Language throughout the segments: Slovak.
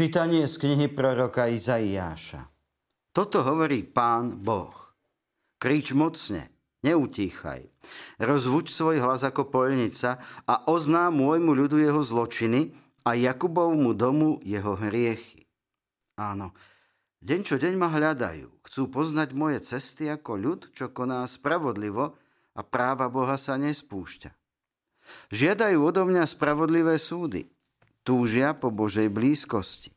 Čítanie z knihy proroka Izaiáša. Toto hovorí pán Boh. Krič mocne, neutíchaj. Rozvuč svoj hlas ako poľnica a oznám môjmu ľudu jeho zločiny a Jakubovmu domu jeho hriechy. Áno, deň čo deň ma hľadajú. Chcú poznať moje cesty ako ľud, čo koná spravodlivo a práva Boha sa nespúšťa. Žiadajú odo mňa spravodlivé súdy túžia po Božej blízkosti.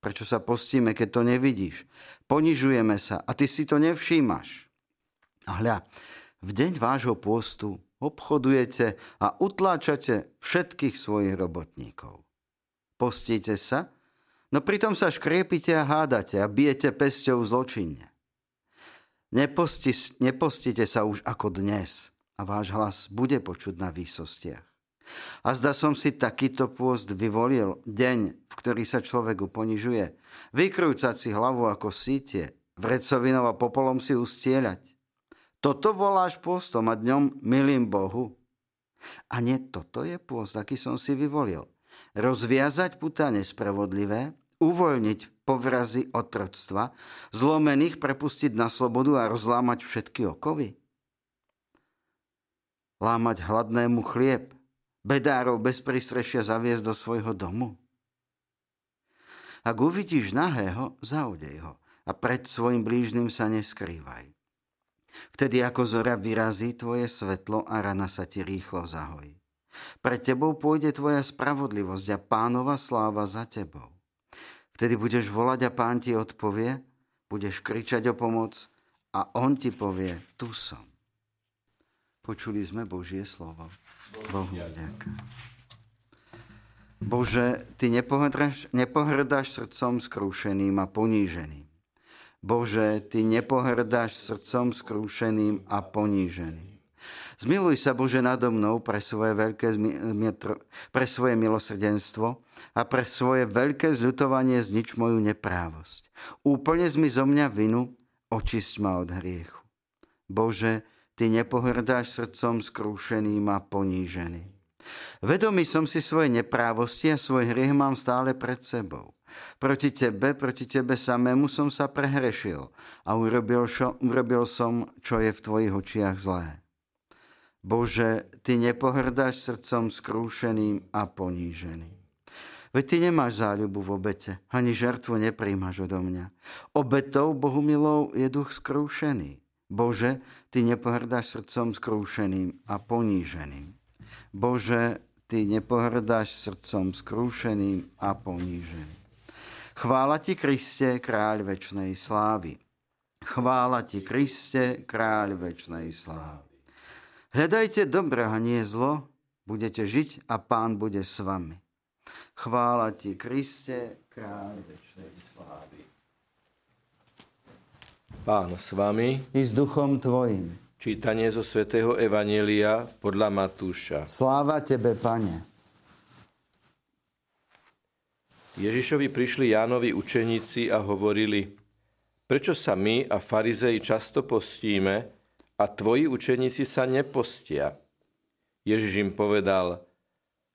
Prečo sa postíme, keď to nevidíš? Ponižujeme sa a ty si to nevšímaš. A hľa, v deň vášho pôstu obchodujete a utláčate všetkých svojich robotníkov. Postíte sa, no pritom sa škriepite a hádate a bijete pesťou zločinne. Neposti, nepostite sa už ako dnes a váš hlas bude počuť na výsostiach. A zda som si takýto pôst vyvolil, deň, v ktorý sa človek uponižuje, vykrúcať si hlavu ako sítie, vrecovinou a popolom si ustieľať. Toto voláš pôstom a dňom milým Bohu? A nie toto je pôst, aký som si vyvolil. Rozviazať puta nespravodlivé, uvoľniť povrazy otroctva, zlomených prepustiť na slobodu a rozlámať všetky okovy? Lámať hladnému chlieb, bedárov bez prístrešia zaviesť do svojho domu? Ak uvidíš nahého, zaudej ho a pred svojim blížnym sa neskrývaj. Vtedy ako zora vyrazí tvoje svetlo a rana sa ti rýchlo zahojí. Pred tebou pôjde tvoja spravodlivosť a pánova sláva za tebou. Vtedy budeš volať a pán ti odpovie, budeš kričať o pomoc a on ti povie, tu som. Počuli sme Božie slovo. Bohu vďaka. Bože, Ty nepohrdáš, nepohrdáš srdcom skrúšeným a poníženým. Bože, Ty nepohrdáš srdcom skrúšeným a poníženým. Zmiluj sa, Bože, nado mnou pre svoje, veľké, pre svoje milosrdenstvo a pre svoje veľké zľutovanie znič moju neprávosť. Úplne zmi zo mňa vinu, očist ma od hriechu. Bože, Ty nepohrdáš srdcom skrúšeným a poníženým. Vedomý som si svoje neprávosti a svoj hriech mám stále pred sebou. Proti tebe, proti tebe samému som sa prehrešil a urobil, šo, urobil som, čo je v tvojich očiach zlé. Bože, ty nepohrdáš srdcom skrúšeným a poníženým. Veď ty nemáš záľubu v obete, ani žertvu nepríjmaš odo mňa. Obetou Bohu milou je duch skrúšený. Bože, Ty nepohrdáš srdcom skrúšeným a poníženým. Bože, Ty nepohrdáš srdcom skrúšeným a poníženým. Chvála Ti, Kriste, kráľ večnej slávy. Chvála Ti, Kriste, kráľ večnej slávy. Hľadajte dobro a nie zlo, budete žiť a Pán bude s vami. Chvála Ti, Kriste, kráľ večnej slávy. Pán s vami. I s duchom tvojim. Čítanie zo svätého Evanielia podľa Matúša. Sláva Tebe, Pane. Ježišovi prišli Jánovi učeníci a hovorili, prečo sa my a farizei často postíme a tvoji učeníci sa nepostia? Ježiš im povedal,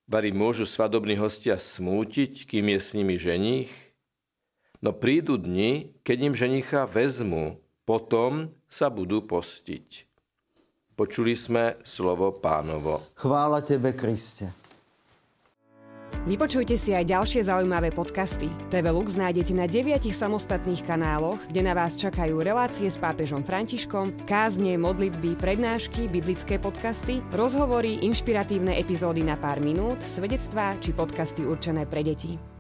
bari môžu svadobní hostia smútiť, kým je s nimi ženích? No prídu dni, keď im ženicha vezmu, potom sa budú postiť. Počuli sme slovo pánovo. Chvála Tebe, Kriste. Vypočujte si aj ďalšie zaujímavé podcasty. TV Lux nájdete na deviatich samostatných kanáloch, kde na vás čakajú relácie s pápežom Františkom, kázne, modlitby, prednášky, biblické podcasty, rozhovory, inšpiratívne epizódy na pár minút, svedectvá či podcasty určené pre deti.